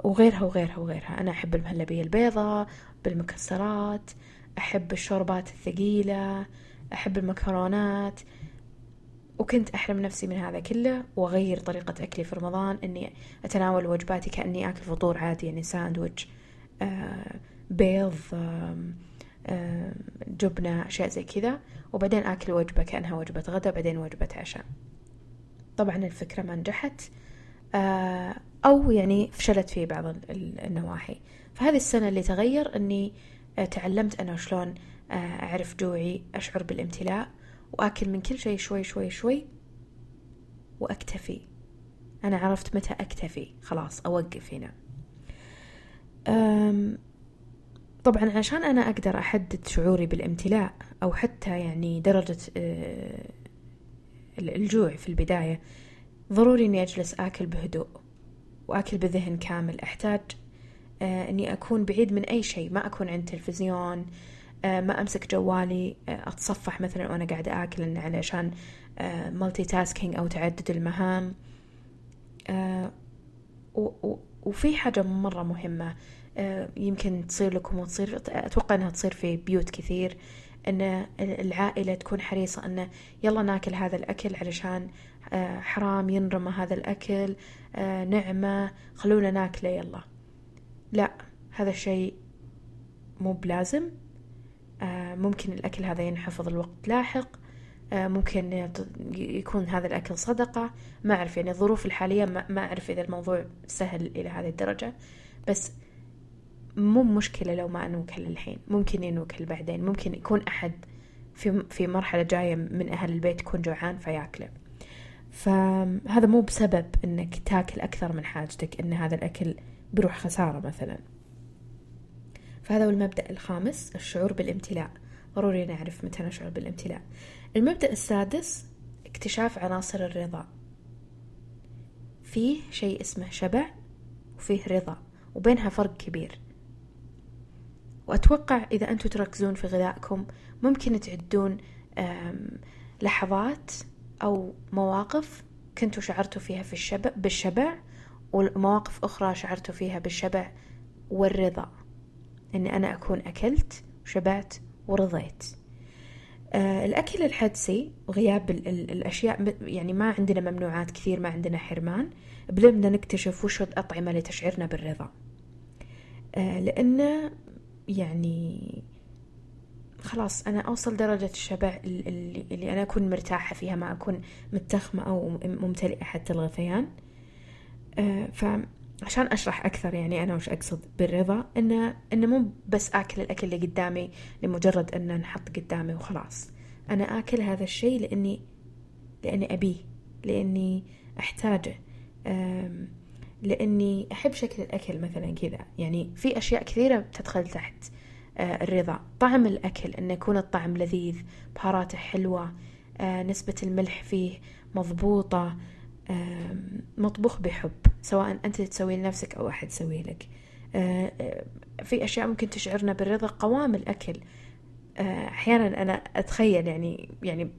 وغيرها وغيرها وغيرها. أنا أحب المهلبية البيضة بالمكسرات أحب الشوربات الثقيلة أحب المكرونات. وكنت أحرم نفسي من هذا كله وأغير طريقة أكلي في رمضان إني أتناول وجباتي كأني أكل فطور عادي يعني ساندويتش آه بيض آه آه جبنة أشياء زي كذا. وبعدين آكل وجبة كأنها وجبة غدا بعدين وجبة عشاء. طبعا الفكرة ما نجحت آه أو يعني فشلت في بعض النواحي. فهذه السنة اللي تغير أني تعلمت أنا شلون أعرف جوعي أشعر بالامتلاء. وآكل من كل شيء شوي شوي شوي وأكتفي. أنا عرفت متى أكتفي. خلاص أوقف هنا. طبعا عشان أنا أقدر أحدد شعوري بالامتلاء أو حتى يعني درجة الجوع في البداية ضروري إني أجلس آكل بهدوء وآكل بذهن كامل. أحتاج إني أكون بعيد من أي شيء. ما أكون عند تلفزيون ما أمسك جوالي أتصفح مثلا وأنا قاعدة آكل علشان مالتي تاسكينج أو تعدد المهام. وفي حاجة مرة مهمة يمكن تصير لكم وتصير أتوقع إنها تصير في بيوت كثير إن العائلة تكون حريصة انه يلا ناكل هذا الأكل علشان حرام ينرمى هذا الأكل نعمة خلونا ناكله يلا. لا هذا الشيء مو بلازم. آه ممكن الأكل هذا ينحفظ الوقت لاحق آه ممكن يكون هذا الأكل صدقة. ما أعرف يعني الظروف الحالية ما أعرف إذا الموضوع سهل إلى هذه الدرجة. بس مو مشكلة لو ما نوكل الحين. ممكن ينوكل بعدين. ممكن يكون أحد في في مرحلة جاية من أهل البيت يكون جوعان فياكله. فهذا مو بسبب إنك تاكل أكثر من حاجتك إن هذا الأكل بروح خسارة مثلا. فهذا هو المبدأ الخامس الشعور بالامتلاء. ضروري نعرف متى نشعر بالامتلاء. المبدأ السادس اكتشاف عناصر الرضا. فيه شيء اسمه شبع وفيه رضا وبينها فرق كبير. وأتوقع إذا أنتم تركزون في غذائكم ممكن تعدون لحظات أو مواقف كنتوا شعرتوا فيها في الشبع بالشبع ومواقف أخرى شعرتوا فيها بالشبع والرضا. إني أنا أكون أكلت وشبعت ورضيت. آه الأكل الحدسي وغياب ال ال الأشياء يعني ما عندنا ممنوعات كثير ما عندنا حرمان. بدأنا نكتشف وش الأطعمة اللي تشعرنا بالرضا. آه لأن يعني خلاص أنا أوصل درجة الشبع اللي, اللي أنا أكون مرتاحة فيها ما أكون متخمة أو ممتلئة حتى الغثيان. آه فعشان أشرح أكثر يعني أنا وش أقصد بالرضا إنه إنه مو بس آكل الأكل اللي قدامي لمجرد إنه نحط قدامي وخلاص. أنا آكل هذا الشيء لأني لأني أبيه لأني أحتاجه. لأني أحب شكل الأكل مثلا كذا. يعني في أشياء كثيرة تدخل تحت آه، الرضا. طعم الأكل أنه يكون الطعم لذيذ بهاراته حلوة آه، نسبة الملح فيه مضبوطة مطبوخ بحب. سواء أنت تسوي لنفسك أو أحد يسوي لك. آه، في أشياء ممكن تشعرنا بالرضا قوام الأكل. أحيانا أنا أتخيل يعني يعني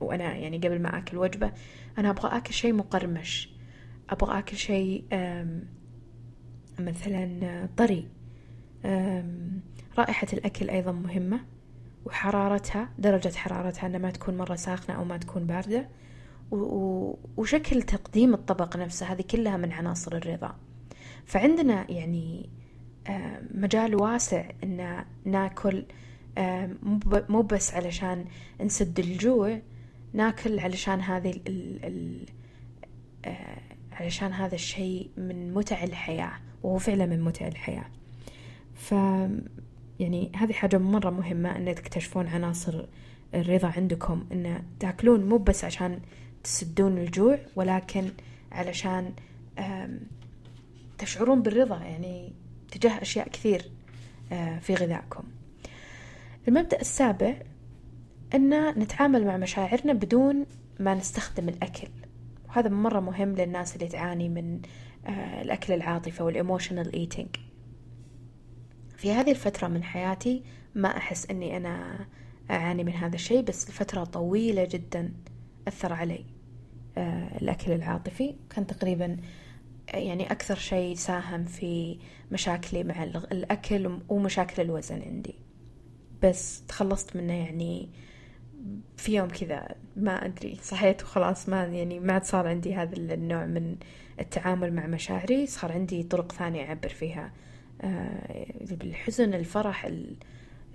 وأنا يعني قبل ما أكل وجبة أنا أبغى أكل شيء مقرمش. أبغى أكل شيء مثلا طري. رائحة الأكل أيضا مهمة وحرارتها درجة حرارتها أنها ما تكون مرة ساخنة أو ما تكون باردة. وشكل تقديم الطبق نفسه هذه كلها من عناصر الرضا. فعندنا يعني مجال واسع إن ناكل مو بس علشان نسد الجوع ناكل علشان هذه ال ال علشان هذا الشيء من متع الحياة وهو فعلا من متع الحياة. ف يعني هذه حاجة مرة مهمة أن تكتشفون عناصر الرضا عندكم أن تاكلون مو بس عشان تسدون الجوع ولكن علشان تشعرون بالرضا يعني تجاه أشياء كثير في غذائكم. المبدأ السابع أن نتعامل مع مشاعرنا بدون ما نستخدم الأكل. وهذا مرة مهم للناس اللي تعاني من الأكل العاطفي وال emotional eating في هذه الفترة من حياتي ما أحس أني أنا أعاني من هذا الشيء بس لفترة طويلة جدا أثر علي. آه، الأكل العاطفي. كان تقريبا يعني أكثر شيء ساهم في مشاكلي مع الأكل ومشاكل الوزن عندي. بس تخلصت منه يعني في يوم كذا ما أدري صحيت وخلاص ما يعني ما صار عندي هذا النوع من التعامل مع مشاعري. صار عندي طرق ثانية أعبر فيها آه، بالحزن الفرح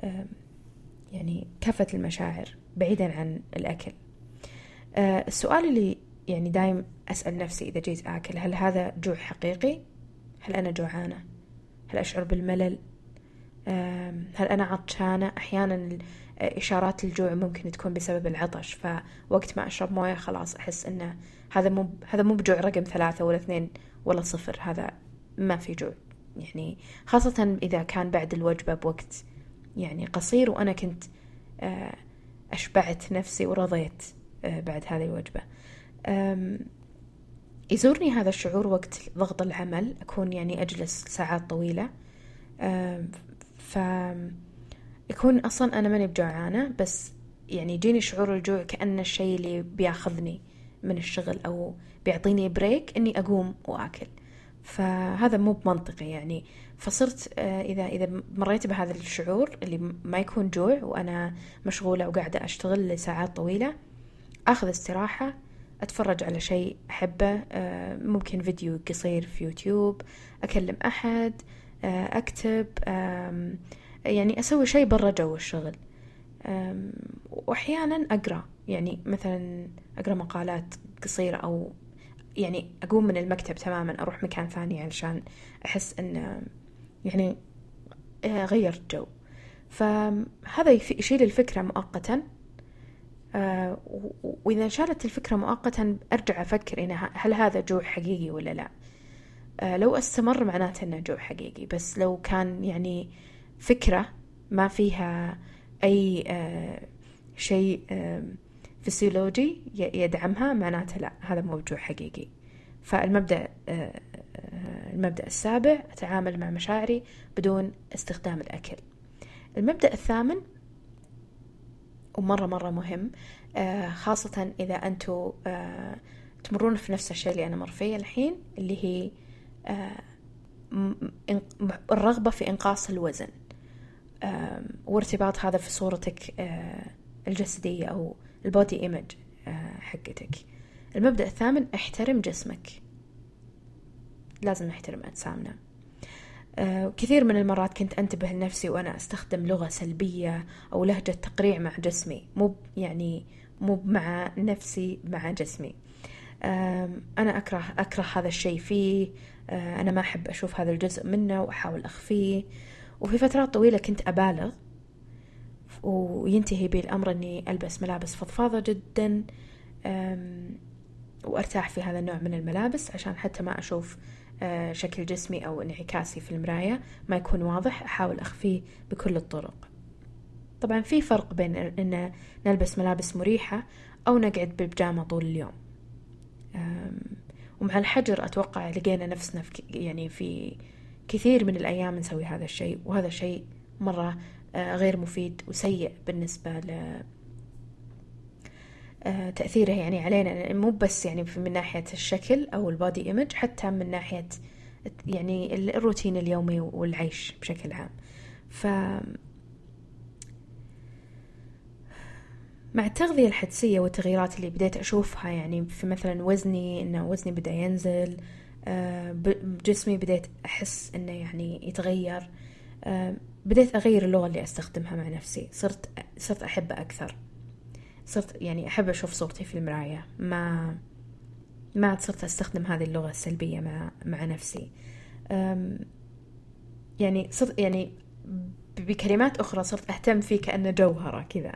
آه، يعني كافة المشاعر بعيدا عن الأكل. آه، السؤال اللي يعني دايم أسأل نفسي إذا جيت آكل هل هذا جوع حقيقي؟ هل أنا جوعانة؟ هل أشعر بالملل؟ هل أنا عطشانة؟ أحيانا إشارات الجوع ممكن تكون بسبب العطش فوقت ما أشرب موية خلاص أحس أنه هذا مو هذا مو بجوع رقم ثلاثة ولا اثنين ولا صفر هذا ما في جوع يعني خاصة إذا كان بعد الوجبة بوقت يعني قصير وأنا كنت آه، أشبعت نفسي ورضيت آه، بعد هذه الوجبة يزورني هذا الشعور وقت ضغط العمل أكون يعني أجلس ساعات طويلة. ف يكون أصلا أنا ماني بجوعانة بس يعني يجيني شعور الجوع كأن الشيء اللي بياخذني من الشغل أو بيعطيني بريك إني أقوم وآكل. فهذا مو بمنطقي يعني. فصرت آه، إذا إذا مريت بهذا الشعور اللي ما يكون جوع وأنا مشغولة وقاعدة أشتغل لساعات طويلة أخذ استراحة أتفرج على شيء أحبه آه، ممكن فيديو قصير في يوتيوب أكلم أحد آه، أكتب يعني أسوي شيء برا جو الشغل. وأحيانا أقرأ يعني مثلا أقرأ مقالات قصيرة أو يعني أقوم من المكتب تماما أروح مكان ثاني علشان أحس أن يعني آه، غيرت جو. فهذا يشيل الفكرة مؤقتا. آه، وإذا شالت الفكرة مؤقتا أرجع أفكر إن هل هذا جوع حقيقي ولا لا. آه، لو استمر معناته إنه جوع حقيقي بس لو كان يعني فكرة ما فيها أي شيء فسيولوجي يدعمها معناته لا هذا موضوع حقيقي. فالمبدأ المبدأ السابع أتعامل مع مشاعري بدون استخدام الأكل. المبدأ الثامن ومرة مرة مهم. خاصة إذا أنتوا تمرون في نفس الشيء اللي أنا مر فيه الحين اللي هي الرغبة في إنقاص الوزن. وارتباط هذا في صورتك الجسدية أو البودي إيمج حقتك. المبدأ الثامن احترم جسمك. لازم نحترم أجسامنا. كثير من المرات كنت أنتبه لنفسي وأنا أستخدم لغة سلبية أو لهجة تقريع مع جسمي مو يعني مو مع نفسي مع جسمي. أنا أكره أكره هذا الشيء فيه. أنا ما أحب أشوف هذا الجزء منه وأحاول أخفيه. وفي فترات طويلة كنت أبالغ وينتهي بي الأمر أني ألبس ملابس فضفاضة جدا وأرتاح في هذا النوع من الملابس عشان حتى ما أشوف شكل جسمي أو انعكاسي في المراية ما يكون واضح أحاول أخفيه بكل الطرق. طبعا في فرق بين أن نلبس ملابس مريحة أو نقعد بالبجامة طول اليوم. ومع الحجر أتوقع لقينا نفسنا في يعني في كثير من الأيام نسوي هذا الشيء وهذا شيء مرة غير مفيد وسيء بالنسبة ل تأثيره يعني علينا مو بس يعني من ناحية الشكل أو البادي إيمج حتى من ناحية يعني الروتين اليومي والعيش بشكل عام. ف مع التغذية الحدسية والتغييرات اللي بديت أشوفها يعني في مثلا وزني إنه وزني بدأ ينزل جسمي بديت أحس إنه يعني يتغير بديت أغير اللغة اللي أستخدمها مع نفسي صرت صرت أحبها أكثر. صرت يعني أحب أشوف صورتي في المراية. ما ما صرت أستخدم هذه اللغة السلبية مع مع نفسي. يعني صرت يعني بكلمات أخرى صرت أهتم فيه كأنه جوهرة كذا.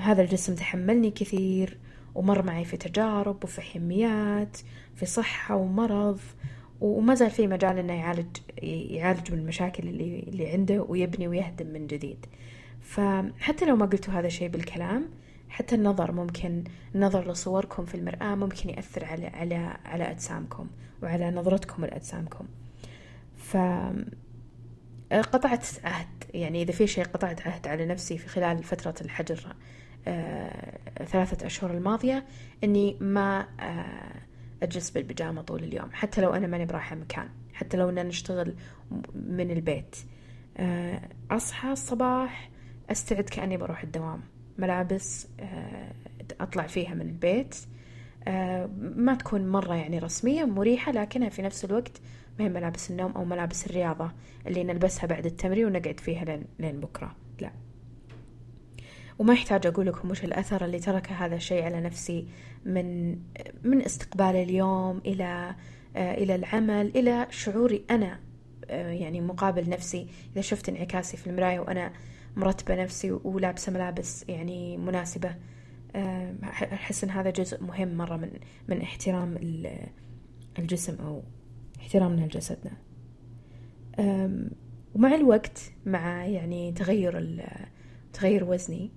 هذا الجسم تحملني كثير ومر معي في تجارب وفي حميات في صحة ومرض وما زال في مجال إنه يعالج يعالج من المشاكل اللي اللي عنده ويبني ويهدم من جديد. فحتى لو ما قلتوا هذا الشيء بالكلام حتى النظر ممكن النظر لصوركم في المرآة ممكن يأثر على على على أجسامكم وعلى نظرتكم لأجسامكم. ف قطعت عهد. يعني إذا في شيء قطعت عهد على نفسي في خلال فترة الحجر آه ثلاثة أشهر الماضية إني ما آه أجلس بالبيجامة طول اليوم حتى لو أنا ماني برايحة مكان حتى لو أنا نشتغل من البيت. آه، أصحى الصباح أستعد كأني بروح الدوام. ملابس آه، أطلع فيها من البيت. آه، ما تكون مرة يعني رسمية مريحة لكنها في نفس الوقت ما هي ملابس النوم أو ملابس الرياضة اللي نلبسها بعد التمرين ونقعد فيها لين, بكرة. لا. وما يحتاج أقول لكم وش الأثر اللي تركه هذا الشيء على نفسي من من استقبال اليوم إلى آه، إلى العمل إلى شعوري أنا يعني مقابل نفسي. إذا شفت انعكاسي في المراية وأنا مرتبة نفسي ولابسة ملابس يعني مناسبة. آه، أحس إن هذا جزء مهم مرة من من احترام الجسم أو احترامنا لجسدنا. ومع الوقت مع يعني تغير تغير وزني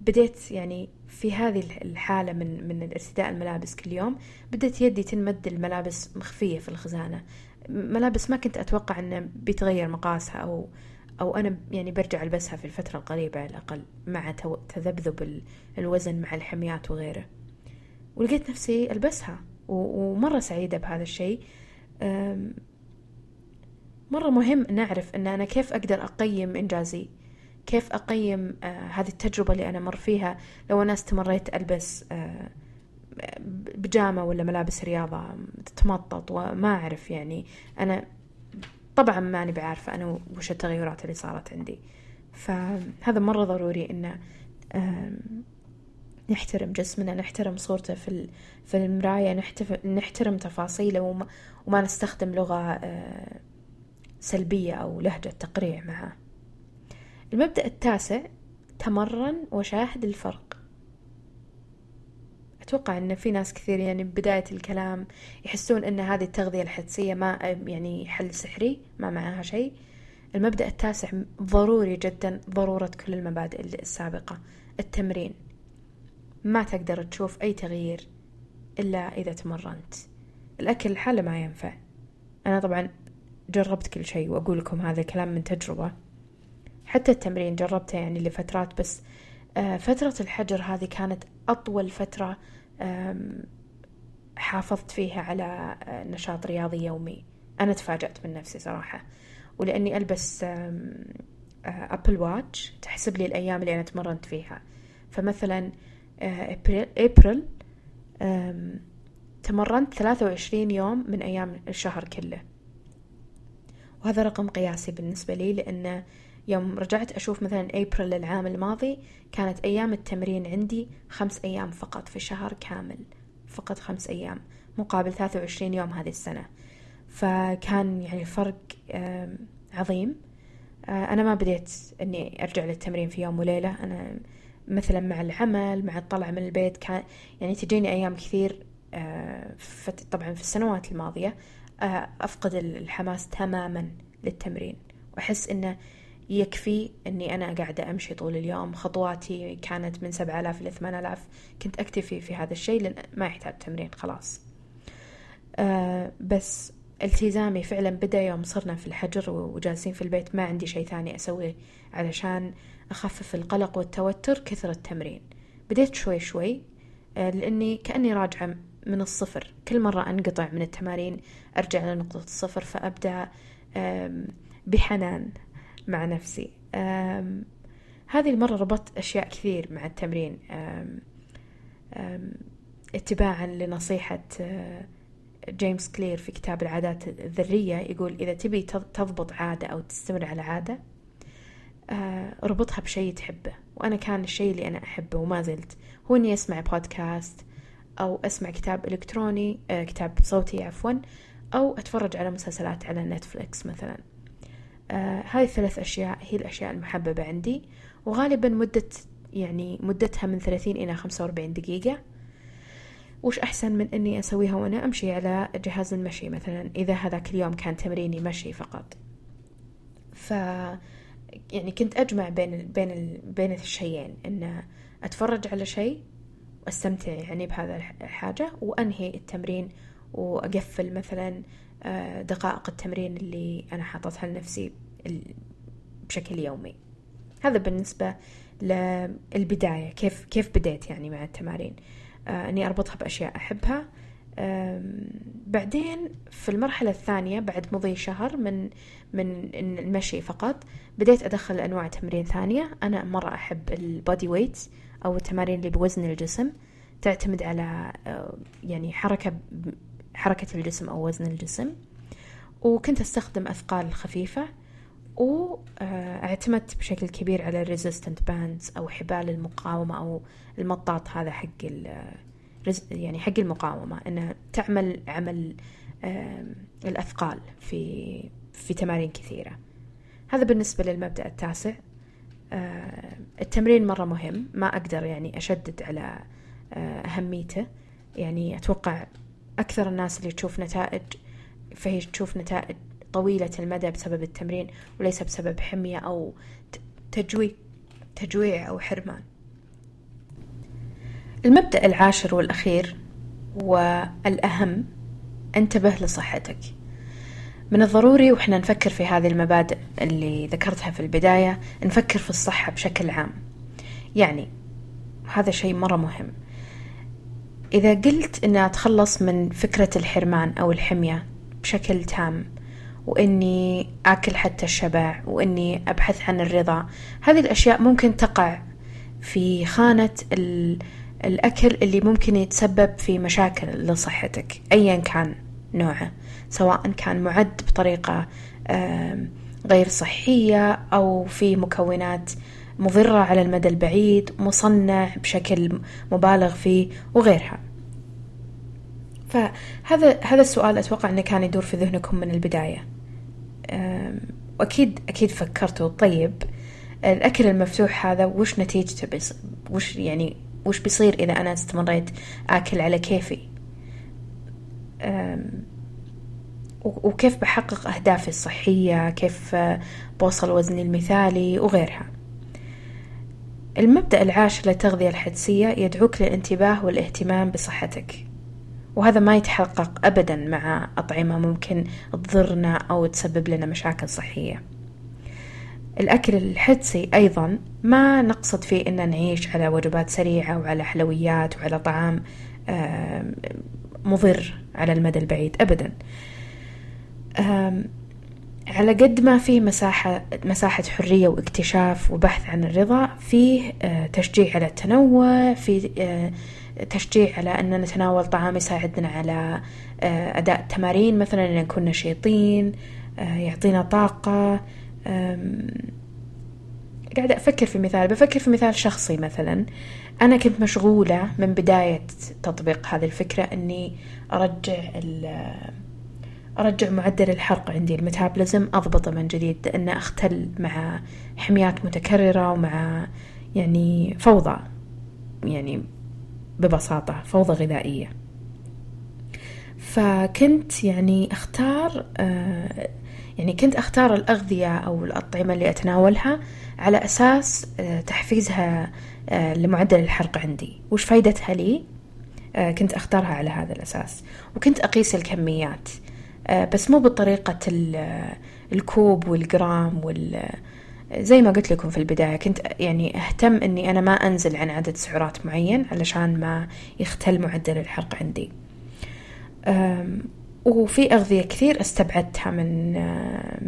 بديت يعني في هذه الحالة من من ارتداء الملابس كل يوم بدأت يدي تنمد الملابس مخفية في الخزانة. ملابس ما كنت أتوقع أنه بيتغير مقاسها أو أو أنا يعني برجع ألبسها في الفترة القريبة على الأقل مع تذبذب الوزن مع الحميات وغيره. ولقيت نفسي ألبسها ومرة سعيدة بهذا الشيء. مرة مهم نعرف أن أنا كيف أقدر أقيم إنجازي. كيف أقيم آه هذه التجربة اللي أنا مر فيها لو أنا استمريت ألبس آه بجامة ولا ملابس رياضة تتمطط وما أعرف يعني. أنا طبعا ماني بعارفة أنا وش التغيرات اللي صارت عندي. فهذا مرة ضروري إنه نحترم جسمنا نحترم صورته في في المراية نحترم تفاصيله وما, وما نستخدم لغة آه، سلبية أو لهجة تقريع معه. المبدأ التاسع تمرن وشاهد الفرق. أتوقع أن في ناس كثير يعني بداية الكلام يحسون أن هذه التغذية الحدسية ما يعني حل سحري ما معها شيء. المبدأ التاسع ضروري جدا ضرورة كل المبادئ السابقة التمرين. ما تقدر تشوف أي تغيير إلا إذا تمرنت. الأكل الحالة ما ينفع. أنا طبعا جربت كل شيء وأقول لكم هذا الكلام من تجربة. حتى التمرين جربته يعني لفترات بس آه، فترة الحجر هذه كانت أطول فترة حافظت فيها على آه، نشاط رياضي يومي. أنا تفاجأت من نفسي صراحة. ولأني ألبس أبل واتش تحسب لي الأيام اللي أنا تمرنت فيها. فمثلا أبريل تمرنت ثلاثة وعشرين يوم من أيام الشهر كله. وهذا رقم قياسي بالنسبة لي لأنه يوم رجعت أشوف مثلا أبريل العام الماضي كانت أيام التمرين عندي خمس أيام فقط في شهر كامل فقط خمس أيام مقابل ثلاثة وعشرين يوم هذه السنة. فكان يعني فرق عظيم. آه، أنا ما بديت أني أرجع للتمرين في يوم وليلة. أنا مثلا مع العمل مع الطلعة من البيت كان يعني تجيني أيام كثير آه، طبعا في السنوات الماضية آه، أفقد الحماس تماما للتمرين. وأحس أنه يكفي أني أنا قاعدة أمشي طول اليوم. خطواتي كانت من سبعة آلاف إلى ثمان آلاف. كنت أكتفي في هذا الشيء لأن ما يحتاج تمرين خلاص. أه بس التزامي فعلا بدأ يوم صرنا في الحجر وجالسين في البيت. ما عندي شيء ثاني أسويه علشان أخفف القلق والتوتر كثر التمرين. بديت شوي شوي أه لأني كأني راجعة من الصفر. كل مرة أنقطع من التمارين أرجع لنقطة الصفر فأبدأ بحنان. مع نفسي. هذه المرة ربطت أشياء كثير مع التمرين. اتباعا لنصيحة أه، جيمس كلير في كتاب العادات الذرية يقول إذا تبي تضبط عادة أو تستمر على عادة أه، ربطها بشيء تحبه. وأنا كان الشيء اللي أنا أحبه وما زلت. هو إني أسمع بودكاست أو أسمع كتاب إلكتروني أه، كتاب صوتي عفوا أو أتفرج على مسلسلات على Netflix مثلا. آه هاي الثلاث أشياء هي الأشياء المحببة عندي. وغالبا مدة يعني مدتها من ثلاثين إلى خمسة وأربعين دقيقة. وش أحسن من أني أسويها وأنا أمشي على جهاز المشي مثلا؟ إذا هذاك اليوم كان تمريني مشي فقط. ف يعني كنت أجمع بين ال بين ال بين الشيئين إن أتفرج على شيء وأستمتع يعني بهذا الحاجة وأنهي التمرين وأقفل مثلا آه، دقائق التمرين اللي أنا حاطتها لنفسي بشكل يومي. هذا بالنسبة للبداية كيف كيف بديت يعني مع التمارين؟ آه أني أربطها بأشياء أحبها. بعدين في المرحلة الثانية بعد مضي شهر من من المشي فقط بديت أدخل أنواع تمرين ثانية. أنا مرة أحب البودي ويت أو التمارين اللي بوزن الجسم. تعتمد على آه، يعني حركة حركة الجسم أو وزن الجسم. وكنت أستخدم أثقال خفيفة. واعتمدت بشكل كبير على ال resistance bands أو حبال المقاومة أو المطاط هذا حق يعني حق المقاومة أنها تعمل عمل الأثقال في في تمارين كثيرة. هذا بالنسبة للمبدأ التاسع. التمرين مرة مهم. ما أقدر يعني أشدد على أهميته. يعني أتوقع أكثر الناس اللي تشوف نتائج فهي تشوف نتائج طويلة المدى بسبب التمرين وليس بسبب حمية أو تجويع تجويع أو حرمان. المبدأ العاشر والأخير والأهم انتبه لصحتك. من الضروري وإحنا نفكر في هذه المبادئ اللي ذكرتها في البداية نفكر في الصحة بشكل عام. يعني هذا شيء مرة مهم. إذا قلت أني أتخلص من فكرة الحرمان أو الحمية بشكل تام وإني آكل حتى الشبع وإني أبحث عن الرضا. هذه الأشياء ممكن تقع في خانة الأكل اللي ممكن يتسبب في مشاكل لصحتك أيا كان نوعه سواء كان معد بطريقة غير صحية أو في مكونات مضرة على المدى البعيد مصنع بشكل مبالغ فيه وغيرها. فهذا هذا السؤال أتوقع أنه كان يدور في ذهنكم من البداية. وأكيد أكيد فكرتوا طيب الأكل المفتوح هذا وش نتيجته بس؟ وش يعني وش بيصير إذا أنا استمريت آكل على كيفي؟ وكيف بحقق أهدافي الصحية؟ كيف بوصل وزني المثالي؟ وغيرها. المبدأ العاشر للتغذية الحدسية يدعوك للانتباه والاهتمام بصحتك. وهذا ما يتحقق أبدا مع أطعمة ممكن تضرنا أو تسبب لنا مشاكل صحية. الأكل الحدسي أيضا ما نقصد فيه إن نعيش على وجبات سريعة وعلى حلويات وعلى طعام مضر على المدى البعيد أبدا. على قد ما فيه مساحة مساحة حرية واكتشاف وبحث عن الرضا فيه آه، تشجيع على التنوع في آه، تشجيع على أن نتناول طعام يساعدنا على آه، أداء التمارين مثلا أن نكون نشيطين يعطينا طاقة. قاعدة أفكر في مثال بفكر في مثال شخصي مثلا. أنا كنت مشغولة من بداية تطبيق هذه الفكرة أني أرجع أرجع معدل الحرق عندي الميتابوليزم أضبطه من جديد لأن أختل مع حميات متكررة ومع يعني فوضى. يعني ببساطة فوضى غذائية. فكنت يعني أختار آه يعني كنت أختار الأغذية أو الأطعمة اللي أتناولها على أساس آه تحفيزها آه لمعدل الحرق عندي. وش فايدتها لي؟ كنت أختارها على هذا الأساس. وكنت أقيس الكميات. بس مو بطريقة الكوب والجرام وال زي ما قلت لكم في البداية كنت يعني أهتم أني أنا ما أنزل عن عدد سعرات معين علشان ما يختل معدل الحرق عندي. وفي أغذية كثير استبعدتها من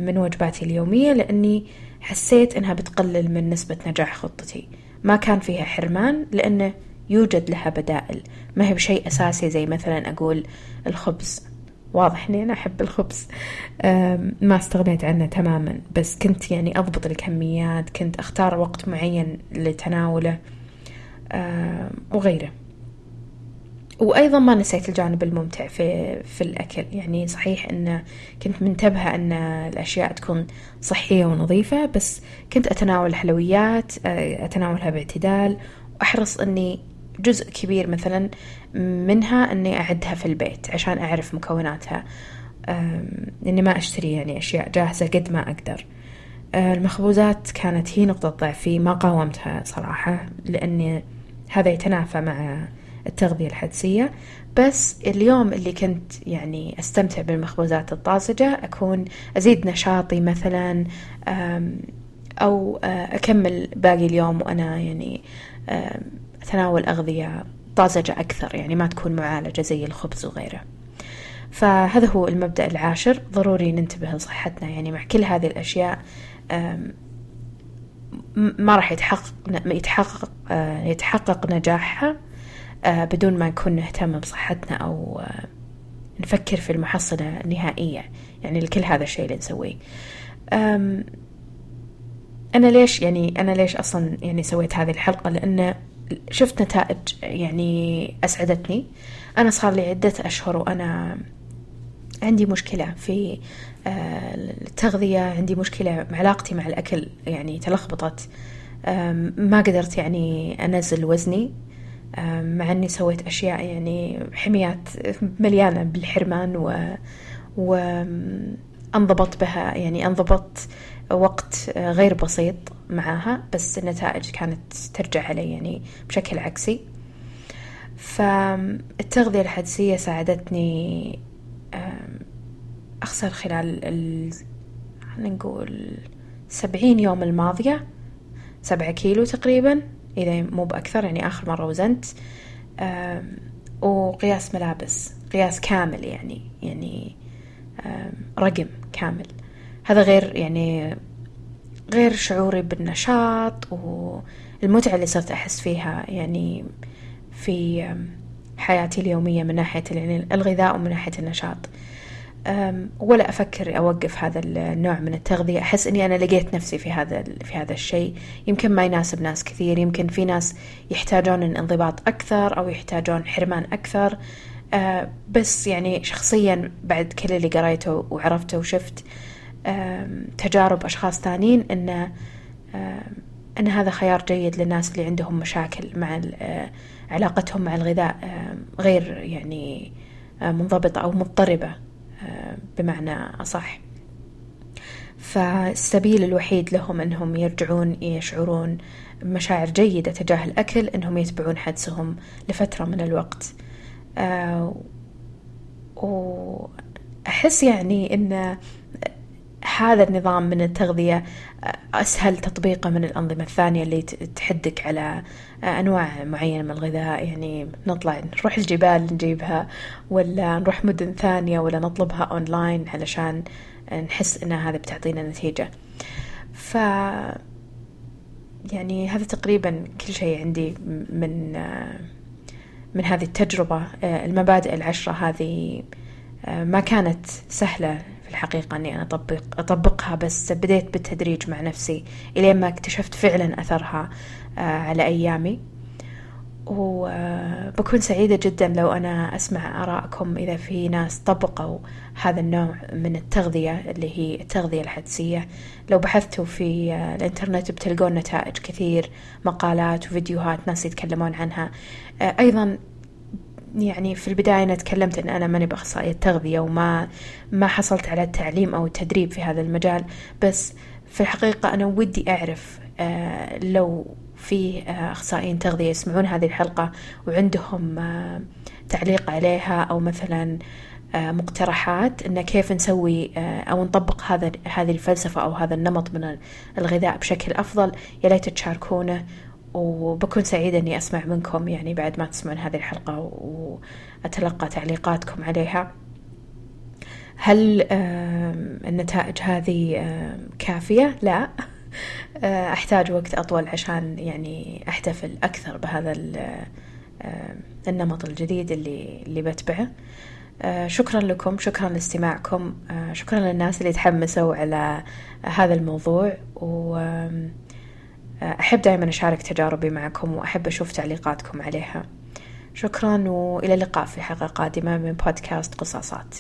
من وجباتي اليومية لأني حسيت أنها بتقلل من نسبة نجاح خطتي. ما كان فيها حرمان لأنه يوجد لها بدائل. ما هي بشيء أساسي زي مثلا أقول الخبز. واضح إني أنا أحب الخبز. ما استغنيت عنه تماما بس كنت يعني أضبط الكميات كنت أختار وقت معين لتناوله وغيره. وأيضا ما نسيت الجانب الممتع في في الأكل. يعني صحيح إن كنت منتبهة إن الأشياء تكون صحية ونظيفة بس كنت أتناول حلويات أتناولها باعتدال وأحرص إني جزء كبير مثلا منها إني أعدها في البيت عشان أعرف مكوناتها إني ما أشتري يعني أشياء جاهزة قد ما أقدر. أه، المخبوزات كانت هي نقطة ضعفي ما قاومتها صراحة لأني هذا يتنافى مع التغذية الحدسية. بس اليوم اللي كنت يعني أستمتع بالمخبوزات الطازجة أكون أزيد نشاطي مثلا أو أكمل باقي اليوم وأنا يعني أتناول أغذية طازجة أكثر يعني ما تكون معالجة زي الخبز وغيره. فهذا هو المبدأ العاشر ضروري ننتبه لصحتنا. يعني مع كل هذه الأشياء ما راح يتحقق يتحقق آه، يتحقق نجاحها آه، بدون ما نكون نهتم بصحتنا أو آه، نفكر في المحصلة النهائية يعني لكل هذا الشيء اللي نسويه. أنا ليش يعني أنا ليش أصلا يعني سويت هذه الحلقة؟ لأن شفت نتائج يعني أسعدتني. أنا صار لي عدة أشهر وأنا عندي مشكلة في آه، التغذية عندي مشكلة علاقتي مع الأكل يعني تلخبطت. ما قدرت يعني أنزل وزني. مع أني سويت أشياء يعني حميات مليانة بالحرمان و, و أنضبط بها يعني أنضبط وقت غير بسيط. معاها بس النتائج كانت ترجع علي يعني بشكل عكسي. فالتغذية الحدسية ساعدتني أخسر خلال ال... نقول سبعين يوم الماضية سبعة كيلو تقريبا إذا مو بأكثر يعني آخر مرة وزنت. وقياس ملابس قياس كامل يعني يعني رقم كامل. هذا غير يعني غير شعوري بالنشاط والمتعة اللي صرت أحس فيها يعني في حياتي اليومية من ناحية يعني الغذاء ومن ناحية النشاط. ولا أفكر أوقف هذا النوع من التغذية. أحس إني أنا لقيت نفسي في هذا في هذا الشيء. يمكن ما يناسب ناس كثير. يمكن في ناس يحتاجون انضباط أكثر أو يحتاجون حرمان أكثر. أه، بس يعني شخصيا بعد كل اللي قريته وعرفته وشفت تجارب أشخاص ثانيين أن أن هذا خيار جيد للناس اللي عندهم مشاكل مع علاقتهم مع الغذاء غير يعني منضبطة أو مضطربة بمعنى أصح. فالسبيل الوحيد لهم أنهم يرجعون يشعرون مشاعر جيدة تجاه الأكل أنهم يتبعون حدسهم لفترة من الوقت. آه وأحس يعني أن هذا النظام من التغذية أسهل تطبيقه من الأنظمة الثانية اللي تحدك على أنواع معينة من الغذاء. يعني نطلع نروح الجبال نجيبها ولا نروح مدن ثانية ولا نطلبها أونلاين علشان نحس أن هذا بتعطينا نتيجة. ف يعني هذا تقريبا كل شيء عندي من من هذه التجربة. المبادئ العشرة هذه ما كانت سهلة الحقيقة أني أنا أطبق أطبقها بس بديت بالتدريج مع نفسي إلين ما اكتشفت فعلا أثرها على أيامي. وبكون سعيدة جدا لو أنا أسمع آراءكم إذا في ناس طبقوا هذا النوع من التغذية اللي هي التغذية الحدسية. لو بحثتوا في الإنترنت بتلقون نتائج كثير مقالات وفيديوهات ناس يتكلمون عنها. أيضا يعني في البداية أنا تكلمت أن أنا ماني بأخصائية تغذية وما ما حصلت على التعليم أو التدريب في هذا المجال بس في الحقيقة أنا ودي أعرف لو في أخصائيين تغذية يسمعون هذه الحلقة وعندهم تعليق عليها أو مثلا مقترحات إن كيف نسوي أو نطبق هذا هذه الفلسفة أو هذا النمط من الغذاء بشكل أفضل يا ليت تشاركونه وبكون سعيدة إني أسمع منكم يعني بعد ما تسمعون هذه الحلقة وأتلقى تعليقاتكم عليها. هل النتائج هذه كافية؟ لا. أحتاج وقت أطول عشان يعني أحتفل أكثر بهذا النمط الجديد اللي اللي بتبعه. شكرا لكم شكرا لاستماعكم. شكرا للناس اللي تحمسوا على هذا الموضوع و أحب دائما أشارك تجاربي معكم وأحب أشوف تعليقاتكم عليها. شكرا وإلى اللقاء في حلقة قادمة من بودكاست قصاصات.